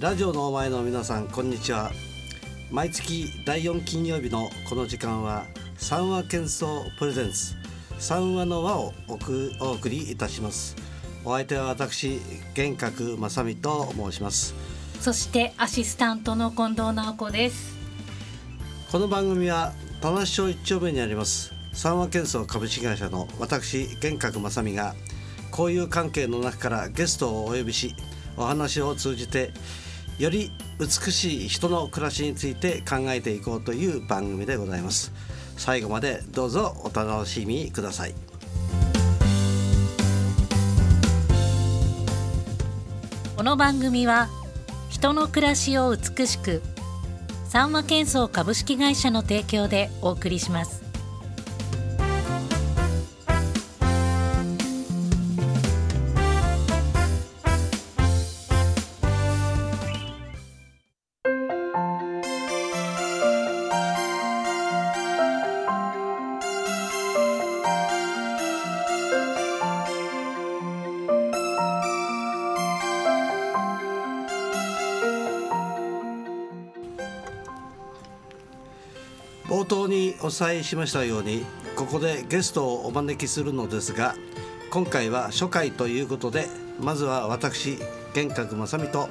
えーラジオのお前の皆さんこんにちは。毎月第4金曜日のこの時間は三話喧騒プレゼンツ三話の輪をおくお送りいたします。お相手は私玄格正美と申します。そしてアシスタントの近藤直子です。この番組は田無町一丁目にあります三和建装株式会社の私玄格正美が交友関係の中からゲストをお呼びしお話を通じてより美しい人の暮らしについて考えていこうという番組でございます。最後までどうぞお楽しみください。この番組は人の暮らしを美しく三和建装株式会社の提供でお送りします。お伝えしましたようにここでゲストをお招きするのですが今回は初回ということでまずは私玄格正美と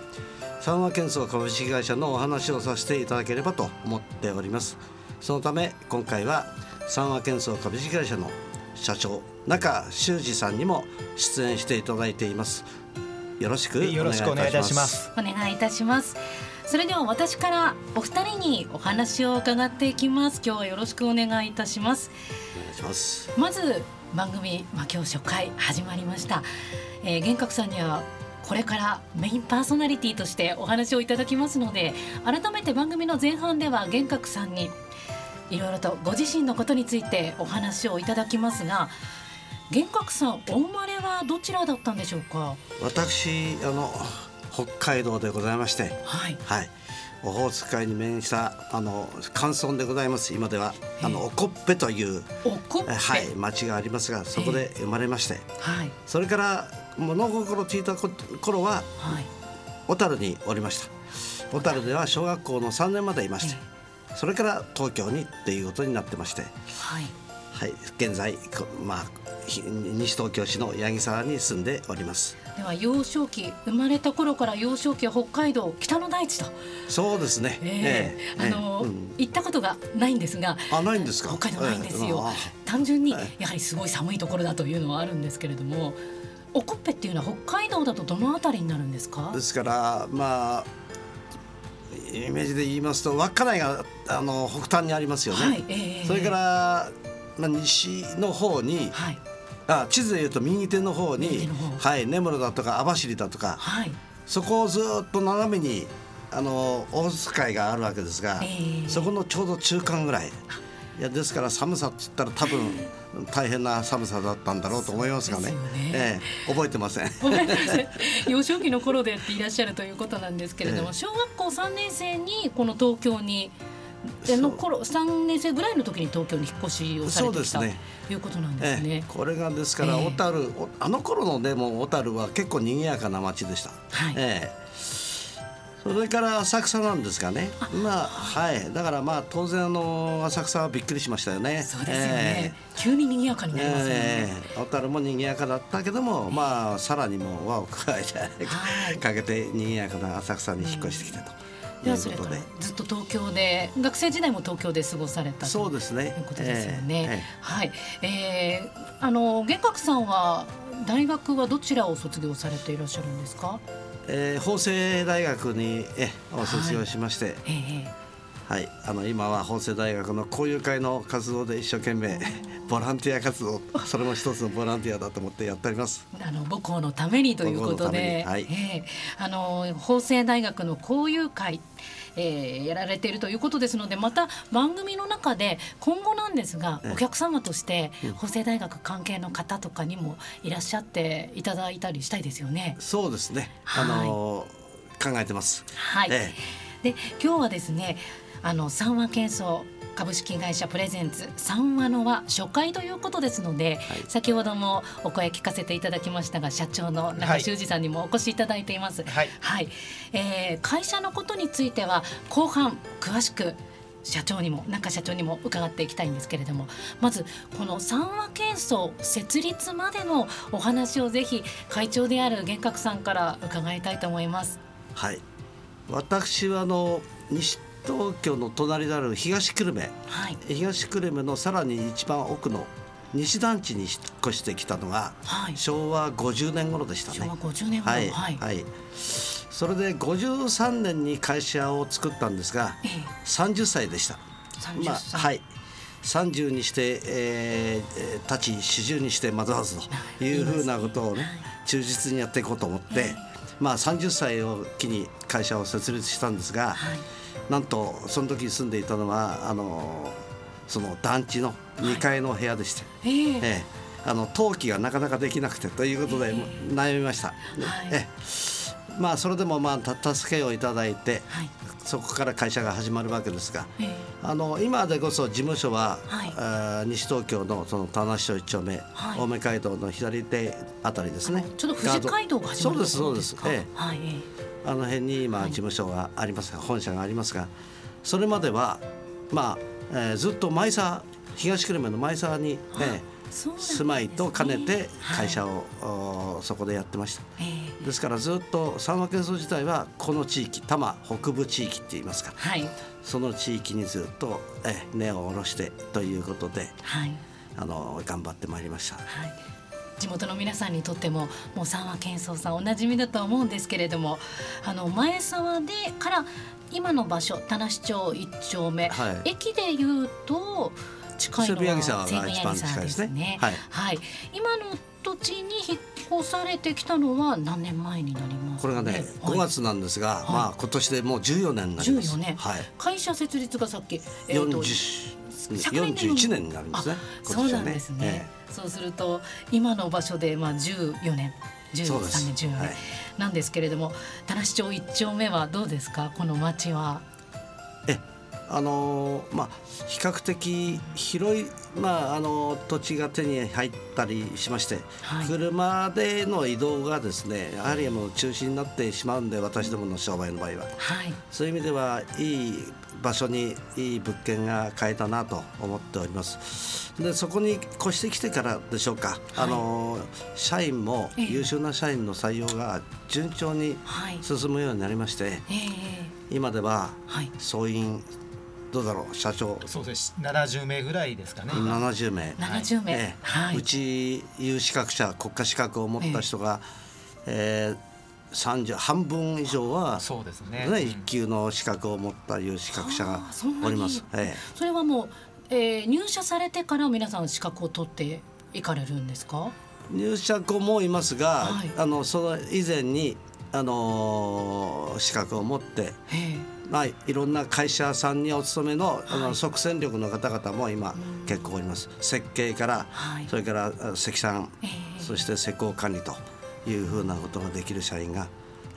三和建装株式会社のお話をさせていただければと思っております。そのため今回は三和建装株式会社の社長中修二さんにも出演していただいています。よろしくお願いいよろしくお願いいたします。お願いいたしますそれでは私からお二人にお話を伺っていきます。今日はよろしくお願いいたします。お願いします。まず番組、まあ、今日初回始まりました、えー、玄格さんにはこれからメインパーソナリティとしてお話をいただきますので改めて番組の前半では玄格さんにいろいろとご自身のことについてお話をいただきますが玄格さんお生まれはどちらだったんでしょうか？私あの北海道でございましてはい。はい、オホーツク海に面したあの関村でございます。今ではええ。あのおこっぺという、はい、町がありますがそこで生まれまして、はい。それから物心ついたこ頃ははい。小樽におりました。小樽では小学校の3年までいましてそれから東京にっていうことになってまして、はい。はい、現在こまあひ西東京市の八木沢に住んでおりますでは幼少期生まれた頃から幼少期は北海道北の大地と。そうですね、ええ。あの、うん。行ったことがないんですがあないんですか？北海道ないんですよ、ええ。あ単純にはいやはりすごい寒いところだというのはあるんですけれどもおこっぺっていうのは北海道だとどのあたりになるんですか？ですからまあイメージで言いますと稚内があの北端にありますよね、はい、ええ。それから、まあ、西の方にはいあ地図でいうと右手の方にはい、根室だとか網走だとかはい。そこをずっと斜めにあのオホーツク海があるわけですが、ええ。そこのちょうど中間ぐらい。いやですから寒さって言ったら多分大変な寒さだったんだろうと思いますがね。ね。ええ覚えてません。幼少期の頃でっていらっしゃるということなんですけれども、ええ。小学校3年生にこの東京にでの頃3年生ぐらいの時に東京に引っ越しをされてきた、ね。ということなんですね。ええ。これがですからええ。小樽、おあの頃のでも小樽は結構賑やかな町でした。はい。ええ。それから浅草なんですがね。まあはい。だからまあ当然あの浅草はびっくりしましたよね。そうですよね、急に賑やかになりますよね。ええ。小樽も賑やかだったけども、まあさらにも輪を加えて、はい。かけて賑やかな浅草に引っ越してきたと。いうではそれから。ずっと東京で学生時代も東京で過ごされたとそうですねいうことですよね。えええはい、えー、あの玄格さんは大学はどちらを卒業されていらっしゃるんですか？ええ法政大学にえを卒業しまして、ええはい、あの今は法政大学の交友会の活動で一生懸命ボランティア活動それも一つのボランティアだと思ってやっております。あの母校のためにということで、ええ。あの法政大学の交友会、えーやられているということですのでまた番組の中で今後なんですがええ。お客様として法政大学関係の方とかにもいらっしゃっていただいたりしたいですよね。そうですね。あの考えてます。はい、え。で今日はですねあの三和建装株式会社プレゼンツ三和のは初回ということですので、はい、先ほどもお声聞かせていただきましたが社長の中修二さんにもお越しいただいています。はい、はい、えー、会社のことについては後半詳しく社長にも中社長にも伺っていきたいんですけれどもまずこの三和建装設立までのお話をぜひ会長である幻覚さんから伺いたいと思います。はい。私はあの西東京の隣である東久留米、はい、東久留米のさらに一番奥の西団地に引っ越してきたのが、はい、昭和50年頃でしたね。昭和50年頃、はい、はい、はい、それで53年に会社を作ったんですが、ええ、30歳でした。まあ、はい。30にして、えー、立ち四十にして惑わずというふうなことをね、忠実にやっていこうと思って、まあ、30歳を機に会社を設立したんですが、はい、なんとその時住んでいたのはあのその団地の2階の部屋でして、はい、ええ。あの登記がなかなかできなくてということで悩みました。はい、えまあそれでもまあ助けをいただいて、はい、そこから会社が始まるわけですが、あの今でこそ事務所は、はい、西東京のその田無町一丁目、はい、青梅街道の左手あたりですね。ちょっと富士街道が始まるそうですそうです。ええ、はい、あの辺に今事務所がありますが、本社がありますが、それまではまあ、えー、ずっと前沢東久留米の前沢に、ええ住まいと兼ねて会社を、はい、そこでやってました、えー、ですからずっと三和建装自体はこの地域多摩北部地域って言いますか、はい、その地域にずっとえ根を下ろしてということで、はい、あの頑張ってまいりました。はい地元の皆さんにとってももう三和建装さんおなじみだと思うんですけれどもあの前沢でから今の場所田無町一丁目、はい、駅でいうと近いのは沢が一番近いですね。はい、はい、今の土地に引っ越されてきたのは何年前になります、ね、これがね、5月なんですが、はい、まあ今年でもう14年になります。14年。はい。会社設立がさっき、えー、40 41年になりますね。そうなんですね。えー、そうすると今の場所でまあ14年。13年14年、はい、なんですけれども田無町一丁目はどうですか？この町は。えあのまあ、比較的広い、まあ、あの土地が手に入ったりしまして、はい、車での移動がですねやはりもう中心になってしまうんで私どもの商売の場合は、はい、そういう意味ではいい場所にいい物件が買えたなと思っております。でそこに越してきてからでしょうか、はい、あの社員も優秀な社員の採用が順調に進むようになりまして、えー、今では総員どうだろう社長。そうです。70名ぐらいですかね70名。70名、えはい、うち有資格者国家資格を持った人が、えー、30半分以上はそうですね。ね一級の資格を持った有資格者がおります。ええ、それはもう、えー、入社されてから皆さん資格を取っていかれるんですか？入社後もいますが、はい、あのその以前にあの資格を持って。まあ、いろんな会社さんにお勤めのあの即戦力の方々も今結構おります。設計から、はい、それから積算、えー、そして施工管理というふうなことができる社員が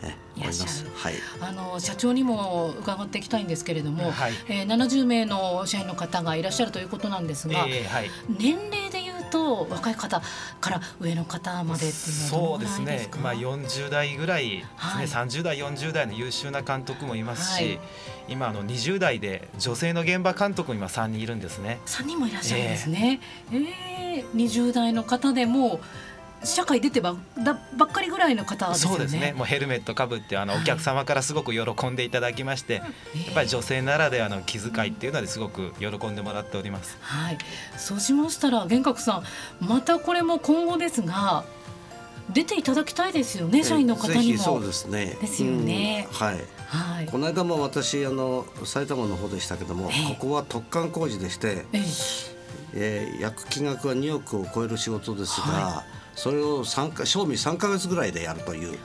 えいます。はい。あの社長にも伺っていきたいんですけれども、はい、えー、70名の社員の方がいらっしゃるということなんですが、えーはい、年齢でいうと若い方から上の方までっていうのはそうですね。まあ40代ぐらいですね。はい、30代40代の優秀な監督もいますし、はい、今あの20代で女性の現場監督も今3人いるんですね。3人もいらっしゃるんですね。えー、えー、20代の方でも社会出てばだばっかりぐらいの方ですよね。そうですね。もうヘルメットかぶってあの、お客様からすごく喜んでいただきまして、やっぱり女性ならではの気遣いっていうのですごく喜んでもらっております。はい。そうしましたら玄格さんまたこれも今後ですが。出ていただきたいですよね、社員の方にも。そうですね。ですよね。はい。はい。この間も私あの埼玉の方でしたけども、ここは突貫工事でして、ええー、約金額は2億を超える仕事ですが、はい、それを3か賞味3か月ぐらいでやるという。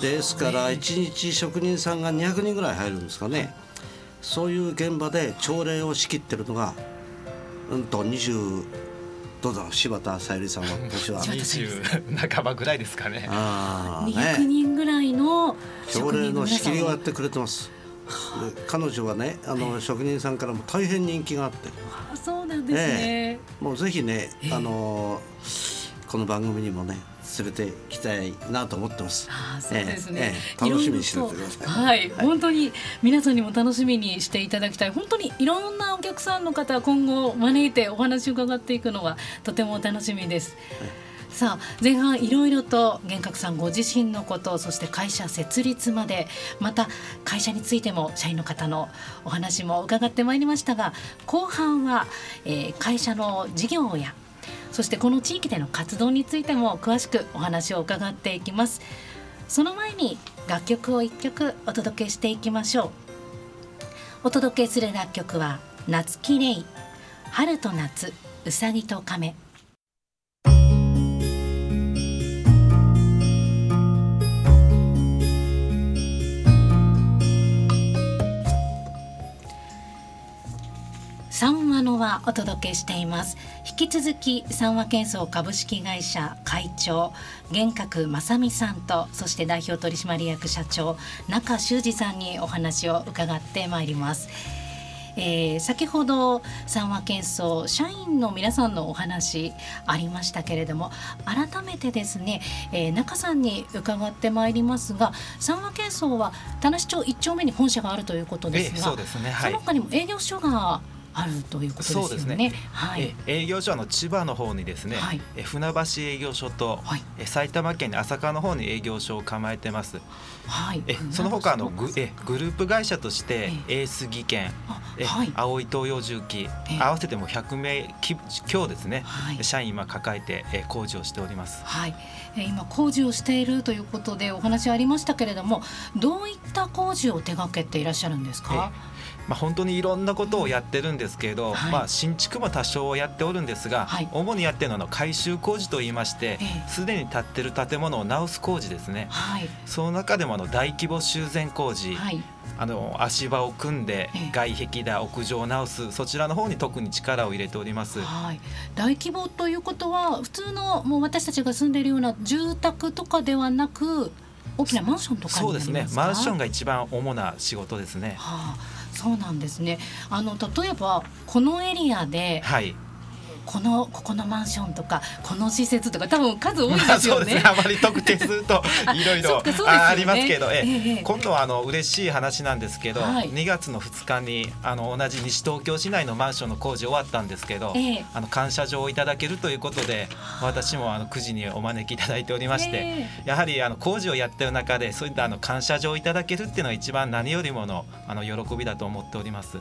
ですから1日職人さんが200人ぐらい入るんですかね。そういう現場で朝礼を仕切ってるのがうんと20どうだろう柴田さゆりさんは年は。20半ばぐらいですかね。あ200人ぐらいの朝礼の仕切りをやってくれてます。彼女はねあの、職人さんからも大変人気があって。あそうなんですね、えー、もうぜひね、あのこの番組にもね連れてきたいなと思ってます。あそうですね、えーえー、楽しみにしててください。はい、はい、本当に皆さんにも楽しみにしていただきたい。本当にいろんなお客さんの方今後招いてお話を伺っていくのはとても楽しみです。はいさあ前半いろいろと玄格さんご自身のことそして会社設立までまた会社についても社員の方のお話も伺ってまいりましたが後半は、えー、会社の事業やそしてこの地域での活動についても詳しくお話を伺っていきます。その前に楽曲を1曲お届けしていきましょう。お届けする楽曲は夏綺麗春と夏うさぎと亀。三話のはお届けしています。引き続き三話建装株式会社会長玄格正美さんとそして代表取締役社長中修二さんにお話を伺ってまいります。えー、先ほど三和建装社員の皆さんのお話ありましたけれども改めてですね、えー、中さんに伺ってまいりますが三和建装は田無町一丁目に本社があるということですが、えー、そうですね、はい、その他にも営業所があるということですよね。ね。はい、営業所の千葉の方にですね、はい、船橋営業所と、はい、埼玉県に朝霞の方に営業所を構えてます。はい、えその他のグえグループ会社としてエース技研、えはい、青い東洋重機合わせても100名強ですね、はい、社員今抱えてえ工事をしております。はい、え今工事をしているということでお話ありましたけれども、どういった工事を手掛けていらっしゃるんですか？まあ、本当にいろんなことをやってるんですけど、はい、まあ、新築も多少やっておるんですが、はい、主にやってるのは改修工事といいましてすで、に建ってる建物を直す工事ですね、はい、その中でもあの大規模修繕工事、あの足場を組んで外壁だ屋上を直すそちらの方に特に力を入れております、はい、大規模ということは普通のもう私たちが住んでいるような住宅とかではなく大きなマンションとか？そうですね。マンションが一番主な仕事ですね。はあそうなんですね。あの例えばこのエリアで、はい、このここのマンションとかこの施設とか多分数多いですよね。まあ、ね。あまり特定するといろいろありますけど、ええ。今度はあの嬉しい話なんですけど、はい、2月の2日にあの同じ西東京市内のマンションの工事終わったんですけど、ええ、あの感謝状をいただけるということで私もあの9時にお招きいただいておりまして、え、やはりあの工事をやってる中でそういったあの感謝状をいただけるっていうのは一番何よりものあの喜びだと思っております。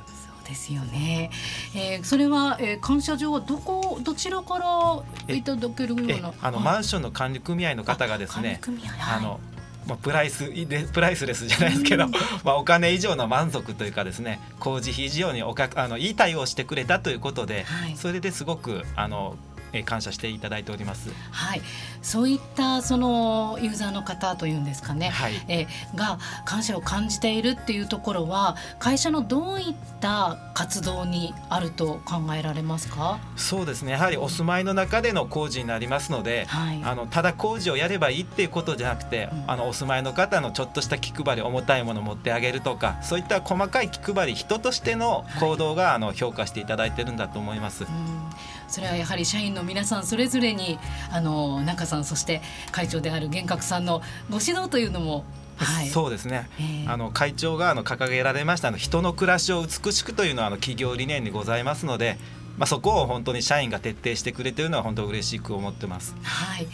ですよね。えー、それは、えー、感謝状はどこどちらからいただけるような？あのマンションの管理組合の方がですねあのまあ、プライスプライスレスじゃないですけど、まあ、お金以上の満足というかですね工事費以上におかあのいい対応してくれたということで、はい、それですごくあのえ感謝していただいております。はい、そういったそのユーザーの方というんですかね、はい、えが感謝を感じているっていうところは会社のどういった活動にあると考えられますか？そうですね。やはりお住まいの中での工事になりますので、はい、あのただ工事をやればいいっていうことじゃなくて、うん、あのお住まいの方のちょっとした気配り重たいものを持ってあげるとか、そういった細かい気配り人としての行動が、はい、あの評価していただいてるんだと思います。うんそれはやはり社員の皆さんそれぞれにあの中さんそして会長である玄格さんのご指導というのもはい、そうですね、えー、あの会長があの掲げられましたあの人の暮らしを美しくというのはあの企業理念にございますので、まあ、そこを本当に社員が徹底してくれているのは本当嬉しく思ってます。はい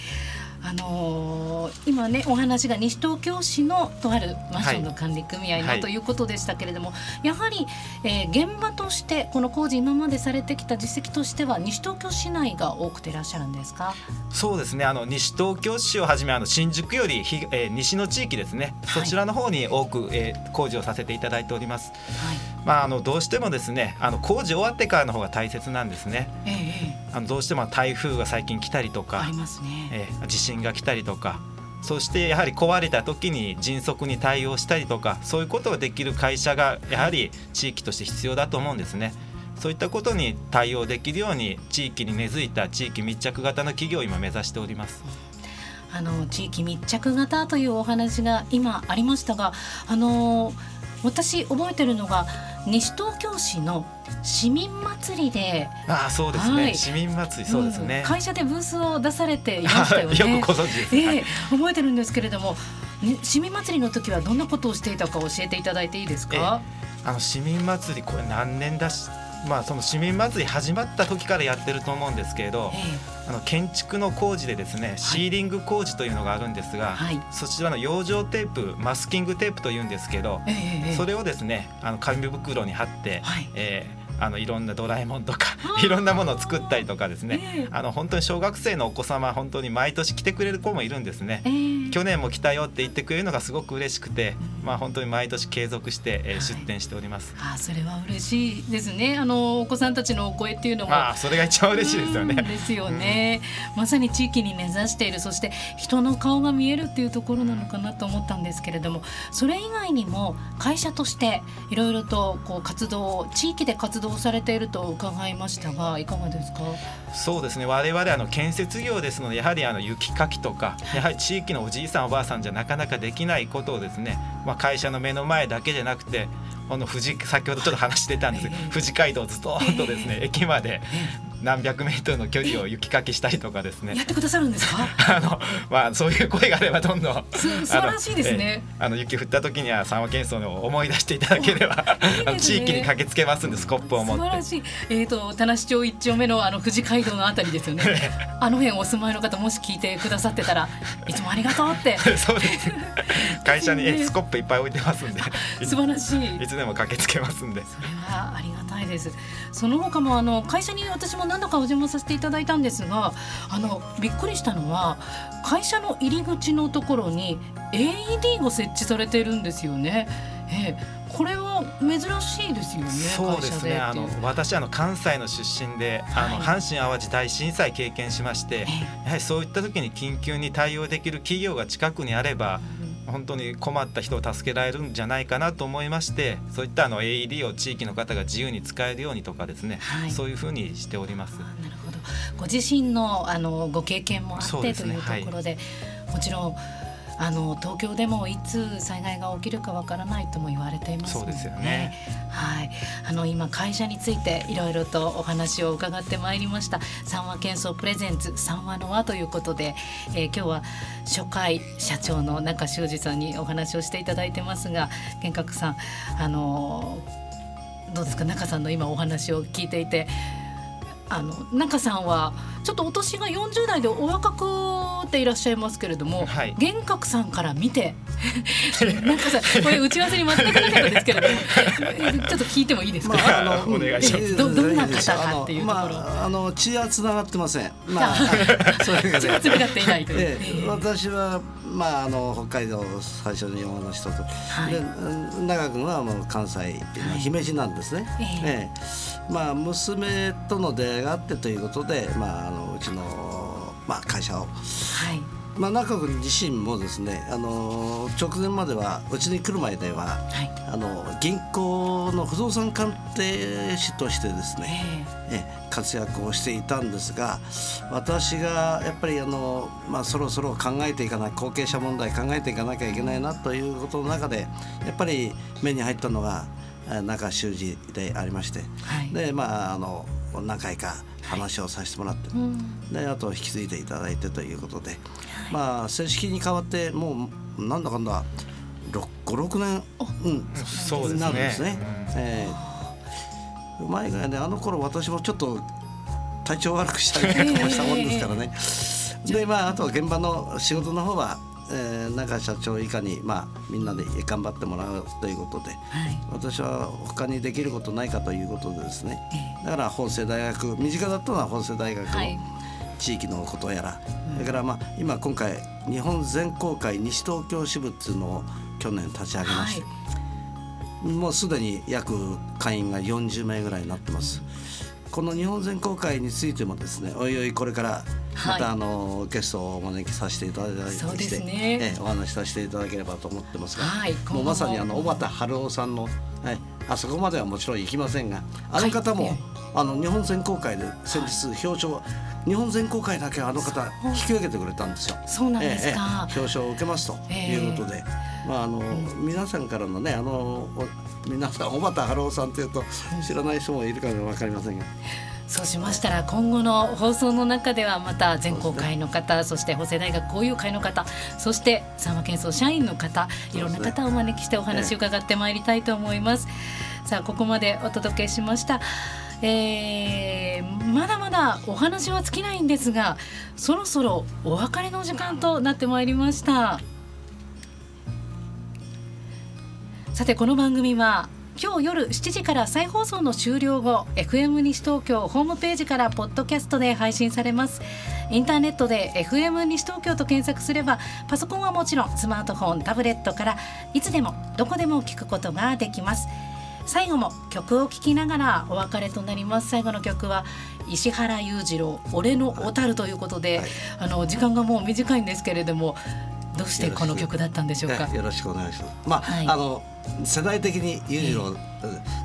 あのー、今ねお話が西東京市のとあるマンションの管理組合の、はい、ということでしたけれども、やはり、えー、現場としてこの工事今までされてきた実績としては西東京市内が多くていらっしゃるんですか？そうですね。あの西東京市をはじめあの新宿よりひ、えー、西の地域ですね、そちらの方に多く、えー、工事をさせていただいております。はいまあ、あのどうしてもですねあの工事終わってからの方が大切なんですね。ええ、あのどうしても台風が最近来たりとか、ありますね、えー、地震が来たりとかそしてやはり壊れた時に迅速に対応したりとかそういうことができる会社がやはり地域として必要だと思うんですね。そういったことに対応できるように地域に根付いた地域密着型の企業を今目指しております。あの地域密着型というお話が今ありましたがあの私覚えてるのが西東京市の市民祭りでああそうですね、はい、市民祭りそうですね、うん、会社でブースを出されていましたよね。よくご存知です、えー、覚えてるんですけれども市民祭りの時はどんなことをしていたか教えていただいていいですか？あの市民祭りこれ何年だしまあ、その市民祭り始まった時からやってると思うんですけれど、あの建築の工事でですねシーリング工事というのがあるんですが、はい、そちらの養生テープマスキングテープというんですけど、それをですねあの紙袋に貼って、はい、えーあのいろんなドラえもんとか いろんなものを作ったりとかですね、あの本当に小学生のお子様本当に毎年来てくれる子もいるんですね、えー、去年も来たよって言ってくれるのがすごく嬉しくて、まあ本当に毎年継続して、えー、出店しております、はい、あそれは嬉しいですね。あのお子さんたちのお声っていうのもあそれが一番嬉しいですよね。ですよね、うん、まさに地域に根ざしている。そして人の顔が見えるっていうところなのかなと思ったんですけれどもそれ以外にも会社としていろいろとこう活動地域で活動されていると伺いましたがいかがですか？そうですね。我々あの建設業ですのでやはりあの雪かきとかやはり地域のおじいさんおばあさんじゃなかなかできないことをですね、まあ、会社の目の前だけじゃなくてこの富士先ほどちょっと話してたんですが富士街道ずっととですね駅まで何百メートルの距離を雪かきしたりとかですね。やってくださるんですか？あのまあそういう声があればどんどん素晴らしいですね。あの雪降った時には三和県層を思い出していただければね、地域に駆けつけますんでスコップを持って。素晴らしい。えっ、ー、と田無町一丁目のあの富士街道のあたりですよね。あの辺お住まいの方もし聞いてくださってたらいつもありがとうって。そうです。会社にスコップいっぱい置いてますんで。素晴らしい。いつでも駆けつけますんで。それはありがたいです。その他もあの会社に私も何度かお邪魔させてていただいたんですがあのびっくりしたのは会社の入り口のところに AED が設置されてるんですよね。えーこれは珍しいですよね。そうですね。あの私あの関西の出身で、はい、あの阪神・淡路大震災経験しまして、やはりそういった時に緊急に対応できる企業が近くにあれば、本当に困った人を助けられるんじゃないかなと思いましてそういったあの AED を地域の方が自由に使えるようにとかですね、はい、そういうふうにしております。なるほど。ご自身のあのご経験もあって、ね、というところで、はい、もちろんあの東京でもいつ災害が起きるかわからないとも言われていますそうですよね。はい、あの今会社についていろいろとお話を伺ってまいりました。三和建装プレゼンツ三和の輪ということで、えー、今日は初回社長の中修二さんにお話をしていただいてますが、玄格さんあのどうですか？中さんの今お話を聞いていて。あの中さんはちょっとお年が40代でお若くっていらっしゃいますけれども、はい、玄格さんから見て なんかさこれ打ち合わせに全くなかったですけれども ちょっと聞いてもいいですか、まあ、あのお願いします。どどんな方かっていうところ。まあ、あの血はつながってません。まあ それが、血はつながっていないという、ええ、私はまああの北海道最初に山の人と、はい、で長君はもう関西の姫路なんですね、はい、ええ。まあ娘との出会いがあってということでまああののうちの、まあ、会社を。はいまあ、中君自身もですねあの直前まではうちに来る前では、はい、あの銀行の不動産鑑定士としてですね、え活躍をしていたんですが私がやっぱりあの、まあ、そろそろ考えていかない後継者問題考えていかなきゃいけないなということの中でやっぱり目に入ったのが中修二でありまして、はい、でまああの何回か話をさせてもらって、はい、であと引き継いでいただいてということで、はい、まあ正式に変わってもうなんだかんだ56年、うん、そうですね。なるんですね。えー、うまいぐらいであの頃私もちょっと体調悪くしたりとかしたもんですからね。でまああとは現場の仕事の方はえー、中社長以下に、まあ、みんなで頑張ってもらうということで、はい、私は他にできることないかということでですね、えー、だから法政大学身近だったのは法政大学の地域のことやら、はい、それから、まあ、今今回日本全公会西東京支部っていうのを去年立ち上げまして、はい、もうすでに約会員が40名ぐらいになってます。この日本全公会についてもですねおいおいこれからまたあの、ゲストをお招きさせていただいてそうですね、えお話しさせていただければと思ってますが、はい、も。うまさにあの小畑春夫さんの、はい、あそこまではもちろん行きませんがあの方も、あの日本選考会で先日表彰、日本選考会だけあの方引き受けてくれたんですよ。そうなんですか、ええ、表彰を受けますということで、まああの、皆さんからのねあの皆さん小畑春夫さんというと知らない人もいるかも分かりませんが。そうしましたら今後の放送の中ではまた全校会の方そ,、して法政大学交友会の方そして三和建装社員の方いろんな方をお招きしてお話を伺ってまいりたいと思います。さあここまでお届けしました。えー、まだまだお話は尽きないんですがそろそろお別れの時間となってまいりました。さてこの番組は今日夜7時から再放送の終了後 FM 西東京ホームページからポッドキャストで配信されます。インターネットで FM 西東京と検索すればパソコンはもちろんスマートフォンタブレットからいつでもどこでも聞くことができます。最後も曲を聴きながらお別れとなります。最後の曲は石原裕次郎俺の小樽ということで、はい、あの時間がもう短いんですけれどもどうしてこの曲だったんでしょうか？よろしくお願いします。まあ、はい、あの世代的に裕次郎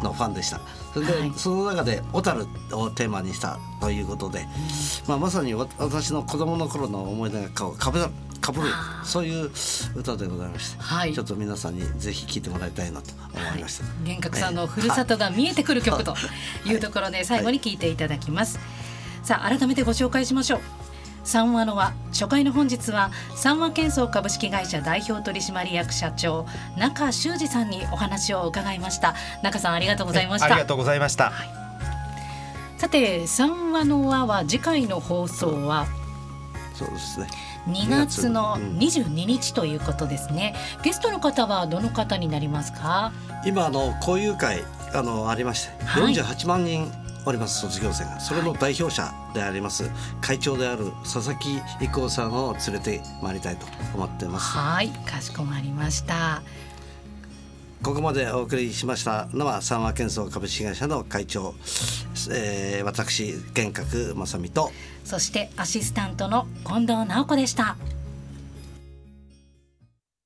のファンでした、それで、はい、その中で小樽をテーマにしたということで、まあ、まさに私の子供の頃の思い出がかぶかぶるそういう歌でございまして、はい、ちょっと皆さんにぜひ聴いてもらいたいなと思いました、はい、幻覚さんのふるさとが見えてくる曲とい。うところで最後に聴いていただきます、さあ改めてご紹介しましょう。三話の輪初回の本日は三話建装株式会社代表取締役社長中修二さんにお話を伺いました。中さんありがとうございました。ありがとうございました、はい、さて三話の輪は次回の放送は？そうですね2月の22日ということですね、うん、ゲストの方はどの方になりますか？今あの交友会あのありまして、はい、48万人おります卒業生が。それの代表者であります、はい、会長である佐々木郁夫さんを連れてまいりたいと思ってます。はい。かしこまりましたここまでお送りしましたのは三和建装株式会社の会長、えー、私玄格正美とそしてアシスタントの近藤直子でした。